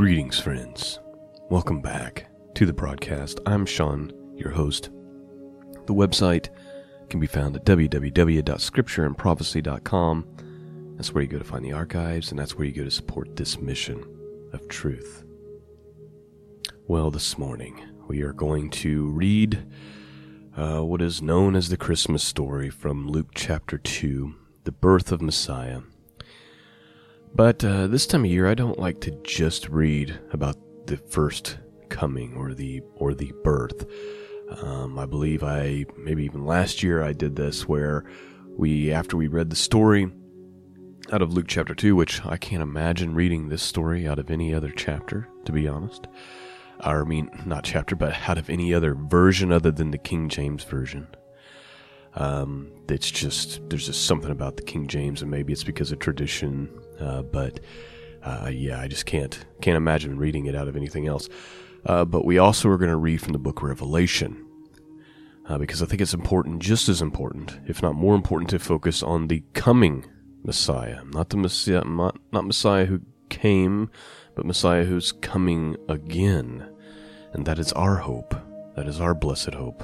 Greetings, friends. Welcome back to the broadcast. I'm Shawn, your host. The website can be found at www.scriptureandprophecy.com. That's where you go to find the archives, and that's where you go to support this mission of truth. Well, this morning we are going to read uh, what is known as the Christmas story from Luke chapter 2, the birth of Messiah. But uh, this time of year, I don't like to just read about the first coming or the or the birth. Um, I believe I maybe even last year I did this where we after we read the story out of Luke chapter two, which I can't imagine reading this story out of any other chapter, to be honest. I mean, not chapter, but out of any other version other than the King James version. Um, it's just there's just something about the King James, and maybe it's because of tradition. Uh, but uh, yeah, I just can't can't imagine reading it out of anything else. Uh, but we also are going to read from the book Revelation uh, because I think it's important, just as important, if not more important, to focus on the coming Messiah, not the Messiah, not, not Messiah who came, but Messiah who's coming again, and that is our hope. That is our blessed hope.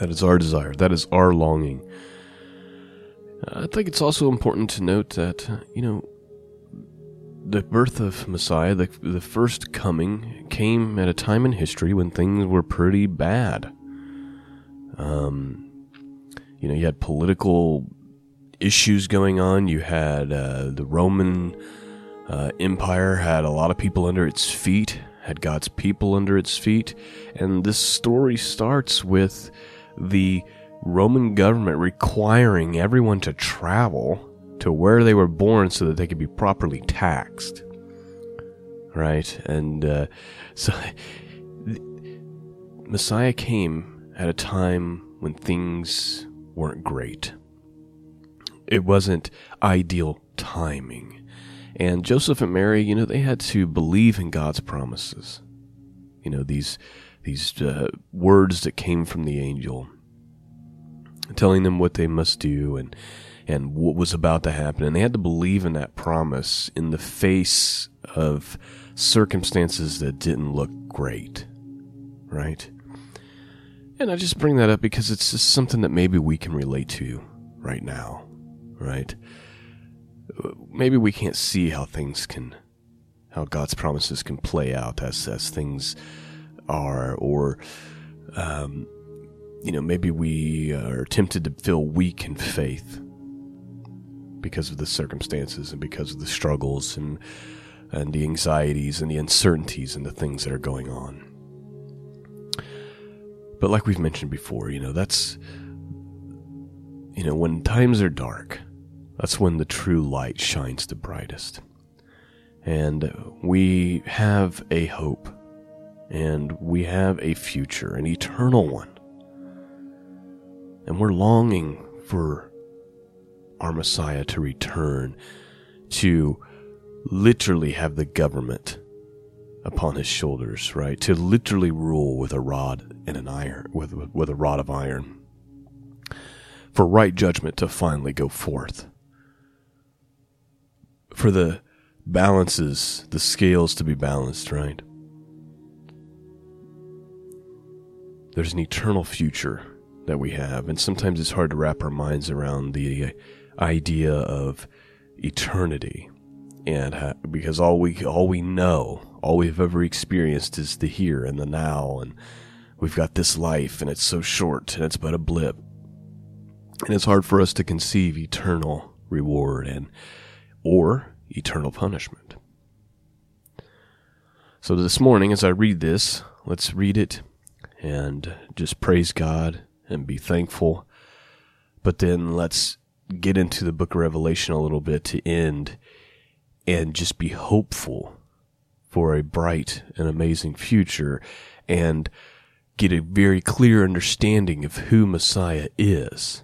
That is our desire. That is our longing. I think it's also important to note that, uh, you know, the birth of Messiah, the, the first coming, came at a time in history when things were pretty bad. Um, you know, you had political issues going on. You had uh, the Roman uh, Empire had a lot of people under its feet, had God's people under its feet, and this story starts with the Roman government requiring everyone to travel to where they were born so that they could be properly taxed. Right? And uh, so Messiah came at a time when things weren't great. It wasn't ideal timing. And Joseph and Mary, you know, they had to believe in God's promises. You know, these these uh, words that came from the angel telling them what they must do and and what was about to happen. And they had to believe in that promise in the face of circumstances that didn't look great right? And i just bring that up because it's just something that maybe we can relate to right now right? Maybe we can't see how things can how god's promises can play out as as things are, or, um, you know, maybe we uh, are tempted to feel weak in faith because of the circumstances and because of the struggles and and the anxieties and the uncertainties and the things that are going on. But like we've mentioned before, you know, that's you know, when times are dark, that's when the true light shines the brightest. And we have a hope and we have a future, an eternal one. And we're longing for our Messiah to return, to literally have the government upon his shoulders, right? To literally rule with a rod and an iron, with, with a rod of iron. For right judgment to finally go forth. For the balances, the scales to be balanced, right? there's an eternal future that we have, and sometimes it's hard to wrap our minds around the idea of eternity, and because all we all we know, all we've ever experienced is the here and the now, and we've got this life, and it's so short, and it's but a blip, and it's hard for us to conceive eternal reward and or eternal punishment. So this morning, as I read this, let's read it and just praise God and be thankful. But then let's get into the book of Revelation a little bit to end and just be hopeful for a bright and amazing future and get a very clear understanding of who Messiah is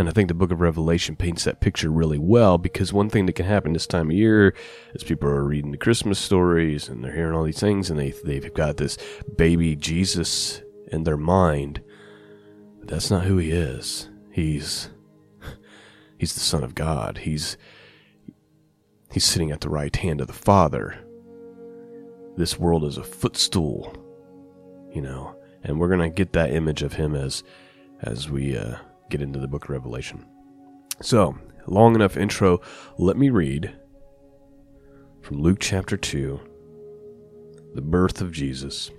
and I think the book of Revelation paints that picture really well because one thing that can happen this time of year is people are reading the Christmas stories and they're hearing all these things and they, they've got this baby Jesus in their mind. That's not who he is. He's, he's the son of God. He's, he's sitting at the right hand of the Father. this world is a footstool, you know, and we're going to get that image of him as as we uh, get into the book of Revelation. So, long enough intro. Let me read from Luke chapter 2, the birth of Jesus.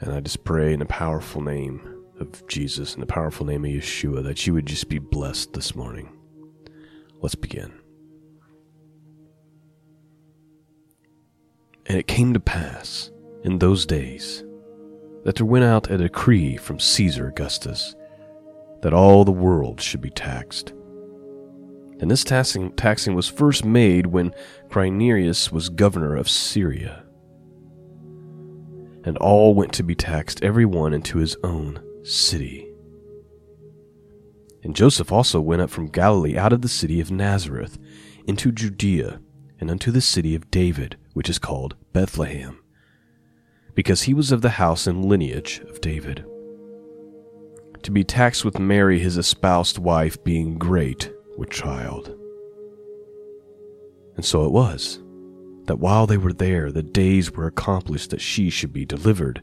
And I just pray in the powerful name of Jesus, in the powerful name of Yeshua, that you would just be blessed this morning. Let's begin. And it came to pass in those days that there went out a decree from Caesar Augustus that all the world should be taxed. And this taxing, taxing was first made when Quirinius was governor of Syria. And all went to be taxed, every one into his own city. And Joseph also went up from Galilee out of the city of Nazareth into Judea and unto the city of David, which is called Bethlehem, because he was of the house and lineage of David. To be taxed with Mary, his espoused wife, being great with child. And so it was, that while they were there, the days were accomplished that she should be delivered.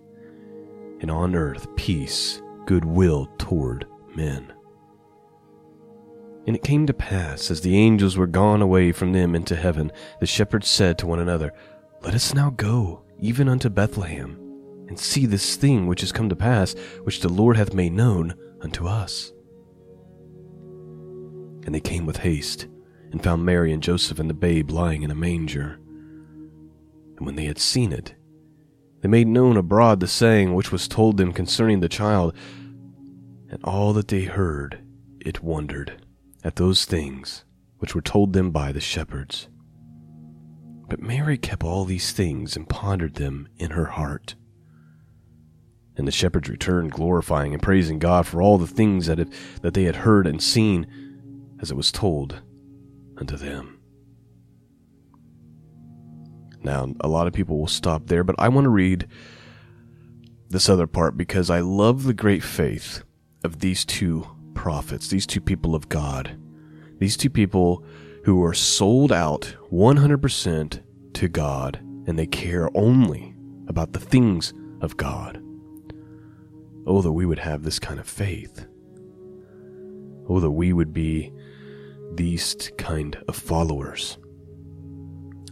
and on earth peace, goodwill toward men. And it came to pass, as the angels were gone away from them into heaven, the shepherds said to one another, Let us now go, even unto Bethlehem and see this thing which has come to pass, which the Lord hath made known unto us. And they came with haste, and found Mary and Joseph and the babe lying in a manger. And when they had seen it, they made known abroad the saying which was told them concerning the child. And all that they heard, it wondered at those things which were told them by the shepherds. But Mary kept all these things and pondered them in her heart. And the shepherds returned, glorifying and praising God for all the things that, have, that they had heard and seen, as it was told unto them. Now, a lot of people will stop there, but I want to read this other part because I love the great faith of these two prophets, these two people of God, these two people who are sold out 100% to God and they care only about the things of God. Oh, that we would have this kind of faith. Oh, that we would be these kind of followers.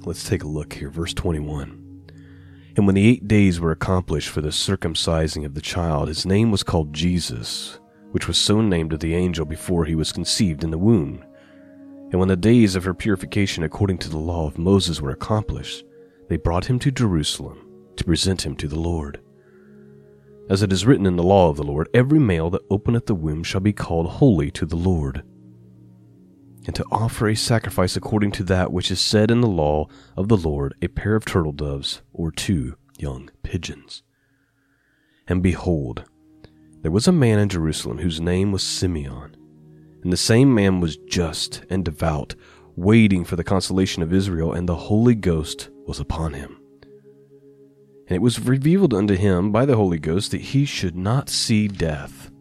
Let's take a look here. Verse 21. And when the eight days were accomplished for the circumcising of the child, his name was called Jesus, which was so named of the angel before he was conceived in the womb. And when the days of her purification according to the law of Moses were accomplished, they brought him to Jerusalem to present him to the Lord. As it is written in the law of the Lord, every male that openeth the womb shall be called holy to the Lord. And to offer a sacrifice according to that which is said in the law of the Lord, a pair of turtle doves or two young pigeons. And behold, there was a man in Jerusalem whose name was Simeon. And the same man was just and devout, waiting for the consolation of Israel, and the Holy Ghost was upon him. And it was revealed unto him by the Holy Ghost that he should not see death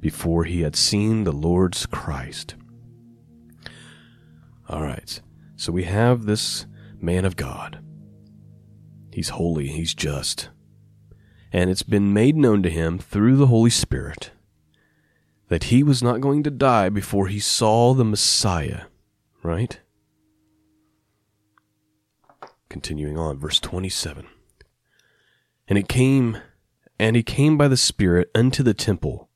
before he had seen the Lord's Christ. All right, so we have this man of God. He's holy, he's just. And it's been made known to him through the Holy Spirit that he was not going to die before he saw the Messiah, right? Continuing on, verse 27. And it came, and he came by the Spirit unto the temple.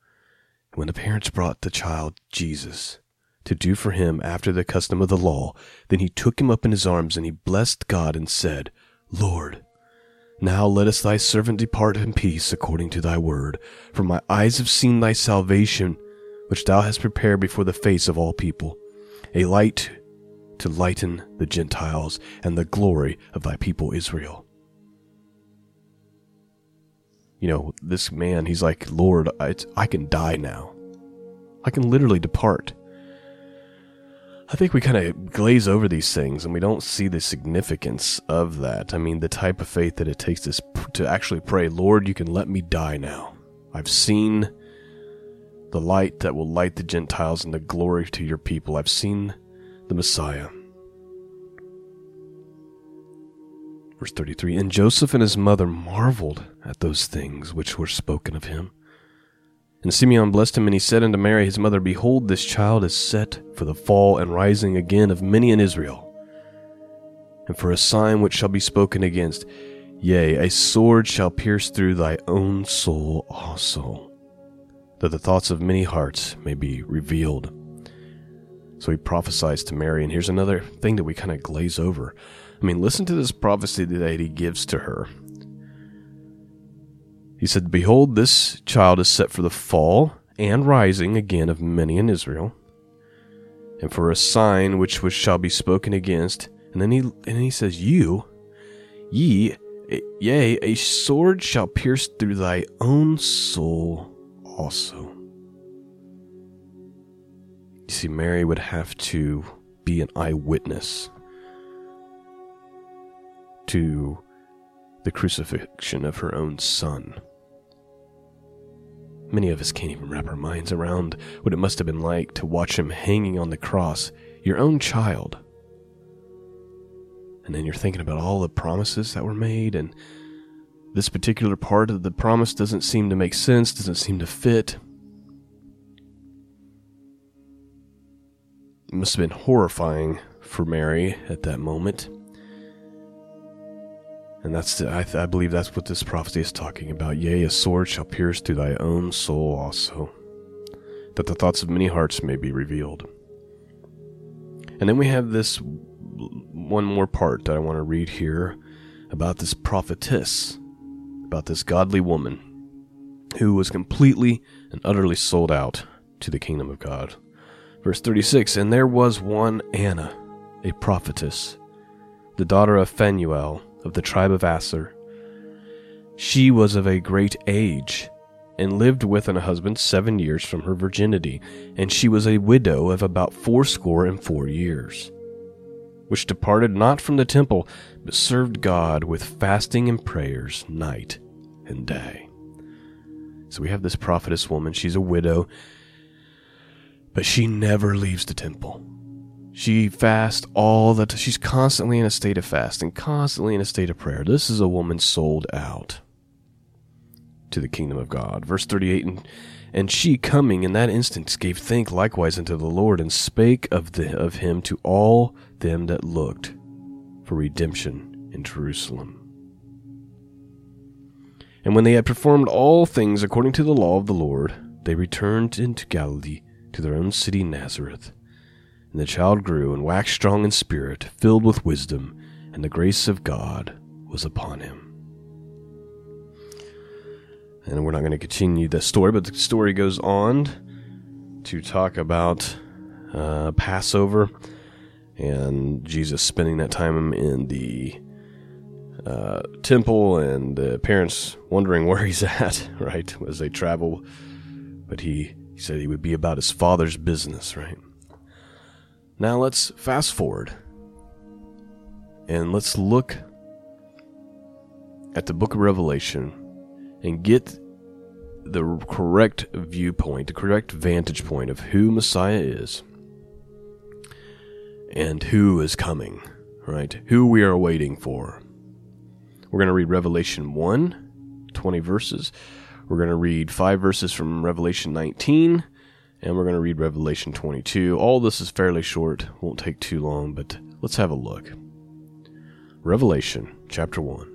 When the parents brought the child Jesus to do for him after the custom of the law, then he took him up in his arms, and he blessed God and said, Lord, now lettest thy servant depart in peace according to thy word, for my eyes have seen thy salvation, which thou hast prepared before the face of all people, a light to lighten the Gentiles and the glory of thy people Israel. You know, this man, he's like, Lord, I, I can die now. I can literally depart. I think we kind of glaze over these things and we don't see the significance of that. I mean, the type of faith that it takes to, to actually pray, Lord, you can let me die now. I've seen the light that will light the Gentiles and the glory to your people. I've seen the Messiah. Verse 33 And Joseph and his mother marveled at those things which were spoken of him. And Simeon blessed him, and he said unto Mary his mother, Behold, this child is set for the fall and rising again of many in Israel, and for a sign which shall be spoken against. Yea, a sword shall pierce through thy own soul also, that the thoughts of many hearts may be revealed. So he prophesies to Mary, and here's another thing that we kind of glaze over. I mean, listen to this prophecy that he gives to her. He said, Behold, this child is set for the fall and rising again of many in Israel, and for a sign which, shall be spoken against. And then he and then he says, You, ye, eh, yea, a sword shall pierce through thy own soul also. You see, Mary would have to be an eyewitness to the crucifixion of her own son. Many of us can't even wrap our minds around what it must have been like to watch him hanging on the cross, your own child. And then you're thinking about all the promises that were made, and this particular part of the promise doesn't seem to make sense, doesn't seem to fit. It must have been horrifying for Mary at that moment. And that's the, I, th- I believe that's what this prophecy is talking about. Yea, a sword shall pierce through thy own soul also, that the thoughts of many hearts may be revealed. And then we have this one more part that I want to read here about this prophetess, about this godly woman who was completely and utterly sold out to the kingdom of God. Verse 36 And there was one Anna, a prophetess, the daughter of Phanuel of the tribe of Aser. She was of a great age, and lived with an husband seven years from her virginity, and she was a widow of about fourscore and four years, which departed not from the temple, but served God with fasting and prayers night and day. So we have this prophetess woman, she's a widow, but she never leaves the temple. She fasts all the time. She's constantly in a state of fasting, constantly in a state of prayer. This is a woman sold out to the kingdom of God. Verse 38 And, and she coming in that instance gave thank likewise unto the Lord, and spake of, the, of him to all them that looked for redemption in Jerusalem. And when they had performed all things according to the law of the Lord, they returned into Galilee to their own city Nazareth. And the child grew and waxed strong in spirit, filled with wisdom, and the grace of God was upon him. And we're not going to continue the story, but the story goes on to talk about uh, Passover and Jesus spending that time in the uh, temple and the parents wondering where he's at, right, as they travel. But he, he said he would be about his father's business, right? Now let's fast forward and let's look at the book of Revelation and get the correct viewpoint, the correct vantage point of who Messiah is and who is coming, right? Who we are waiting for. We're going to read Revelation 1, 20 verses. We're going to read 5 verses from Revelation 19 and we're going to read Revelation 22. All this is fairly short, won't take too long, but let's have a look. Revelation chapter 1.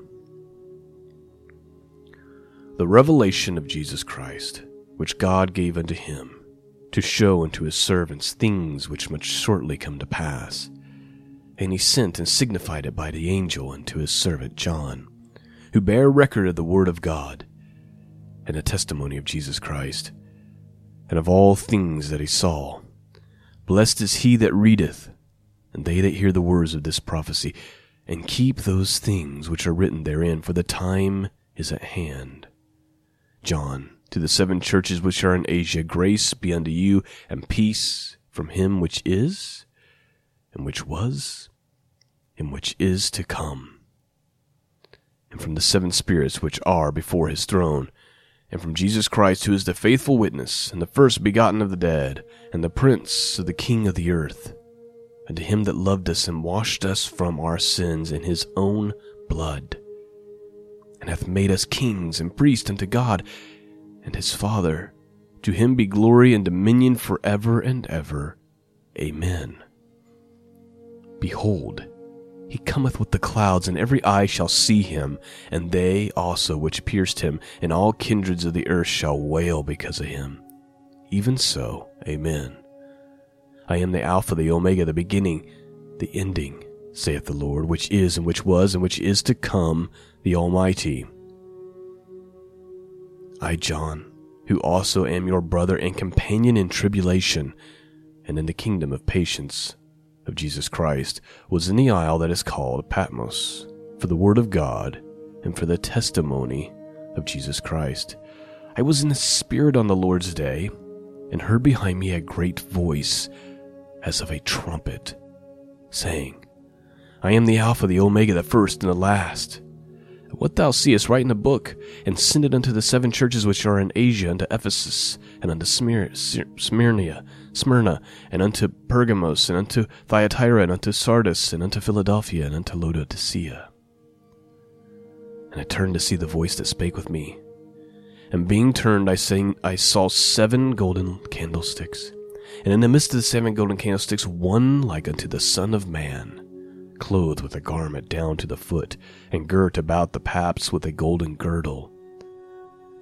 The revelation of Jesus Christ, which God gave unto him, to show unto his servants things which must shortly come to pass. And he sent and signified it by the angel unto his servant John, who bare record of the word of God, and the testimony of Jesus Christ, and of all things that he saw. Blessed is he that readeth, and they that hear the words of this prophecy, and keep those things which are written therein, for the time is at hand. John, to the seven churches which are in Asia, grace be unto you, and peace from him which is, and which was, and which is to come, and from the seven spirits which are before his throne, and from Jesus Christ, who is the faithful witness, and the first begotten of the dead, and the prince of the king of the earth and to him that loved us and washed us from our sins in his own blood, and hath made us kings and priests unto God and his Father. To him be glory and dominion for ever and ever. Amen. Behold, he cometh with the clouds, and every eye shall see him, and they also which pierced him, and all kindreds of the earth shall wail because of him. Even so, Amen. I am the Alpha, the Omega, the beginning, the ending, saith the Lord, which is, and which was, and which is to come, the Almighty. I, John, who also am your brother and companion in tribulation, and in the kingdom of patience of Jesus Christ, was in the isle that is called Patmos, for the word of God, and for the testimony of Jesus Christ. I was in the Spirit on the Lord's day, and heard behind me a great voice as of a trumpet, saying, I am the Alpha, the Omega, the first and the last. what thou seest, write in a book, and send it unto the seven churches which are in Asia, unto Ephesus, and unto Smyrna, Smyrna, and unto Pergamos, and unto Thyatira, and unto Sardis, and unto Philadelphia, and unto Laodicea. And I turned to see the voice that spake with me. And being turned, I, sang, I saw seven golden candlesticks and in the midst of the seven golden candlesticks, one like unto the Son of Man, clothed with a garment down to the foot, and girt about the paps with a golden girdle.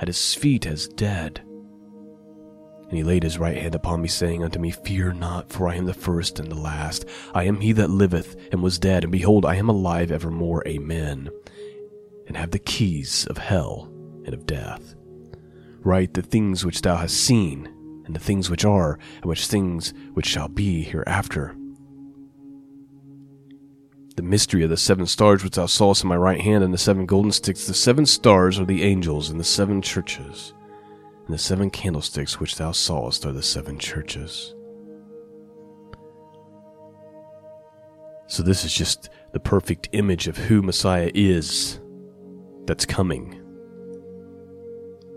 at his feet as dead. And he laid his right hand upon me, saying unto me, Fear not, for I am the first and the last. I am he that liveth and was dead, and behold, I am alive evermore. Amen. And have the keys of hell and of death. Write the things which thou hast seen, and the things which are, and which things which shall be hereafter. The mystery of the seven stars which thou sawest in my right hand, and the seven golden sticks, the seven stars are the angels, and the seven churches, and the seven candlesticks which thou sawest are the seven churches. So, this is just the perfect image of who Messiah is that's coming.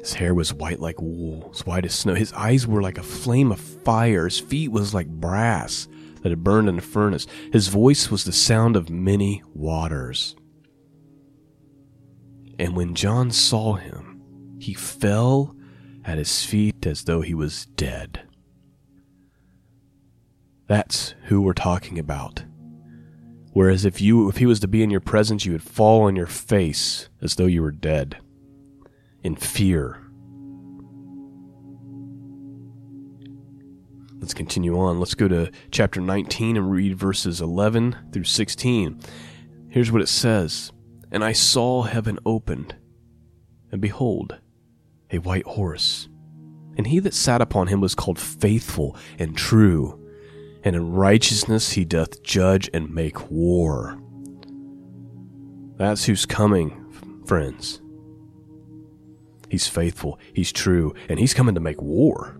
His hair was white like wool, as white as snow. His eyes were like a flame of fire. His feet was like brass that had burned in a furnace. His voice was the sound of many waters. And when John saw him, he fell at his feet as though he was dead. That's who we're talking about. Whereas if you if he was to be in your presence, you would fall on your face as though you were dead in fear. Let's continue on. Let's go to chapter 19 and read verses 11 through 16. Here's what it says And I saw heaven opened, and behold, a white horse. And he that sat upon him was called faithful and true, and in righteousness he doth judge and make war. That's who's coming, friends. He's faithful, he's true, and he's coming to make war.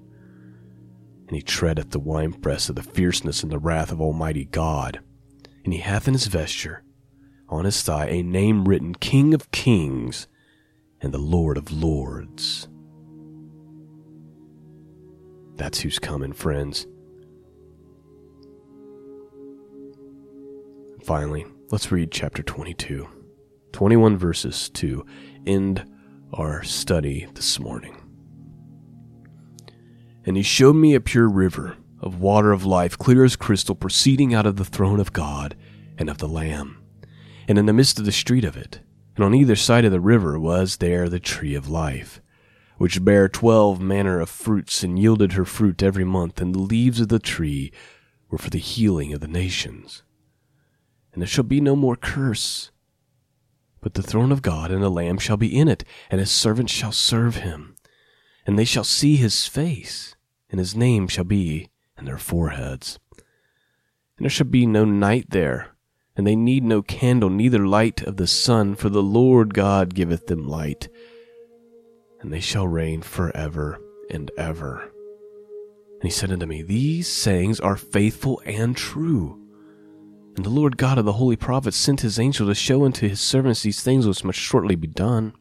And he treadeth the winepress of the fierceness and the wrath of Almighty God and he hath in his vesture on his thigh a name written King of Kings and the Lord of Lords. That's who's coming, friends. Finally, let's read chapter 22, 21 verses to end our study this morning. And he showed me a pure river of water of life, clear as crystal, proceeding out of the throne of God and of the Lamb. And in the midst of the street of it, and on either side of the river, was there the tree of life, which bare twelve manner of fruits, and yielded her fruit every month, and the leaves of the tree were for the healing of the nations. And there shall be no more curse, but the throne of God and the Lamb shall be in it, and his servants shall serve him, and they shall see his face, and his name shall be and their foreheads. And there shall be no night there, and they need no candle, neither light of the sun, for the Lord God giveth them light, and they shall reign forever and ever. And he said unto me, These sayings are faithful and true. And the Lord God of the holy prophets sent his angel to show unto his servants these things which must shortly be done.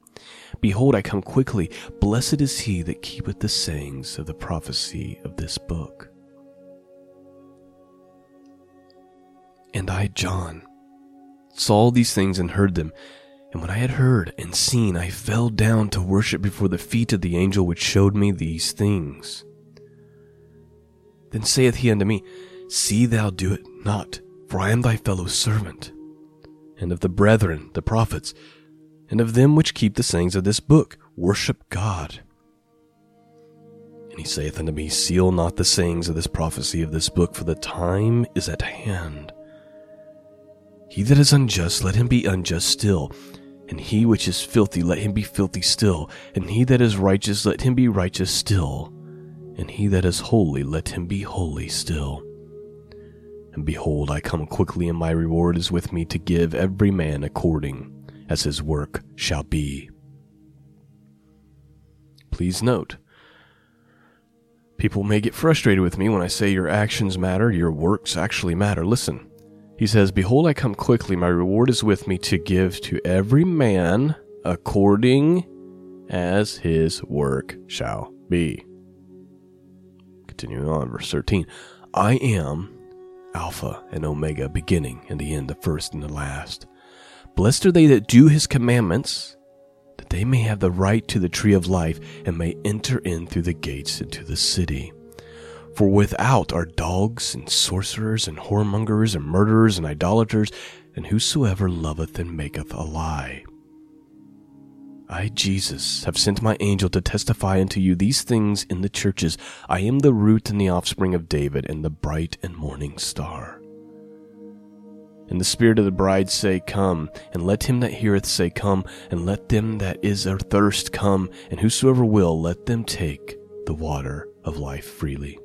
Behold, I come quickly. Blessed is he that keepeth the sayings of the prophecy of this book. And I, John, saw these things and heard them. And when I had heard and seen, I fell down to worship before the feet of the angel which showed me these things. Then saith he unto me, See thou do it not, for I am thy fellow servant, and of the brethren, the prophets, and of them which keep the sayings of this book, worship God. And he saith unto me, Seal not the sayings of this prophecy of this book, for the time is at hand. He that is unjust, let him be unjust still. And he which is filthy, let him be filthy still. And he that is righteous, let him be righteous still. And he that is holy, let him be holy still. And behold, I come quickly, and my reward is with me to give every man according as his work shall be. Please note, people may get frustrated with me when I say your actions matter, your works actually matter. Listen, he says, Behold, I come quickly, my reward is with me to give to every man according as his work shall be. Continuing on, verse 13 I am Alpha and Omega, beginning and the end, the first and the last. Blessed are they that do his commandments, that they may have the right to the tree of life and may enter in through the gates into the city. For without are dogs and sorcerers and whoremongers and murderers and idolaters and whosoever loveth and maketh a lie. I, Jesus, have sent my angel to testify unto you these things in the churches. I am the root and the offspring of David and the bright and morning star. And the spirit of the bride say, Come, and let him that heareth say, Come, and let them that is athirst come, and whosoever will, let them take the water of life freely.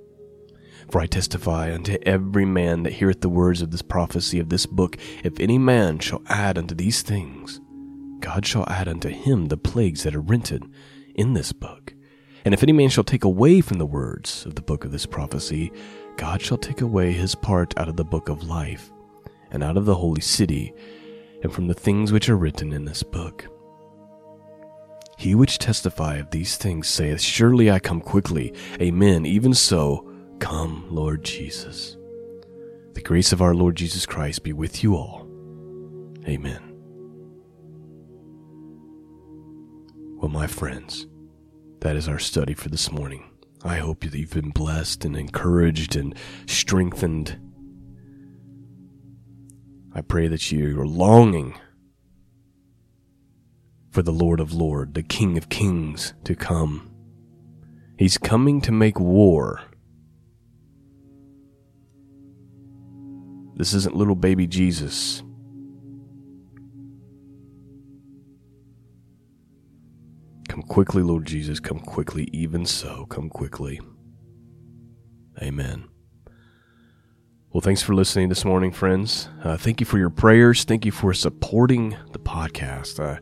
For I testify unto every man that heareth the words of this prophecy of this book, if any man shall add unto these things, God shall add unto him the plagues that are written in this book. And if any man shall take away from the words of the book of this prophecy, God shall take away his part out of the book of life, and out of the holy city, and from the things which are written in this book. He which testify of these things saith, Surely I come quickly. Amen. Even so, Come, Lord Jesus. The grace of our Lord Jesus Christ be with you all. Amen. Well, my friends, that is our study for this morning. I hope that you've been blessed and encouraged and strengthened. I pray that you are longing for the Lord of Lords, the King of Kings, to come. He's coming to make war. This isn't little baby Jesus. Come quickly, Lord Jesus, come quickly, even so, come quickly. Amen. Well, thanks for listening this morning, friends. Uh, thank you for your prayers. Thank you for supporting the podcast. Uh,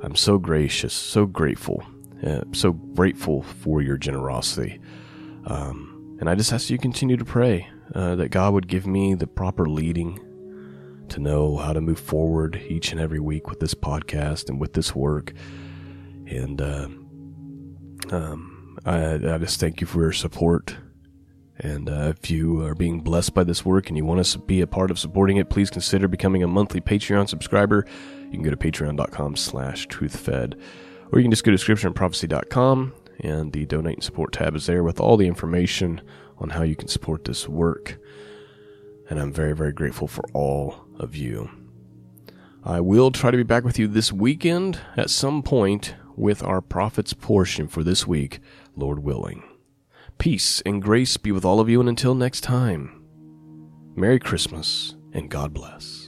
I'm so gracious, so grateful, uh, so grateful for your generosity. Um, and I just ask you continue to pray uh, that God would give me the proper leading to know how to move forward each and every week with this podcast and with this work. And uh, um, I, I just thank you for your support. And uh, if you are being blessed by this work and you want to be a part of supporting it, please consider becoming a monthly Patreon subscriber. You can go to patreon.com slash truthfed. Or you can just go to scriptureandprophecy.com and the donate and support tab is there with all the information on how you can support this work. And I'm very, very grateful for all of you. I will try to be back with you this weekend at some point with our prophet's portion for this week, Lord willing. Peace and grace be with all of you, and until next time, Merry Christmas and God bless.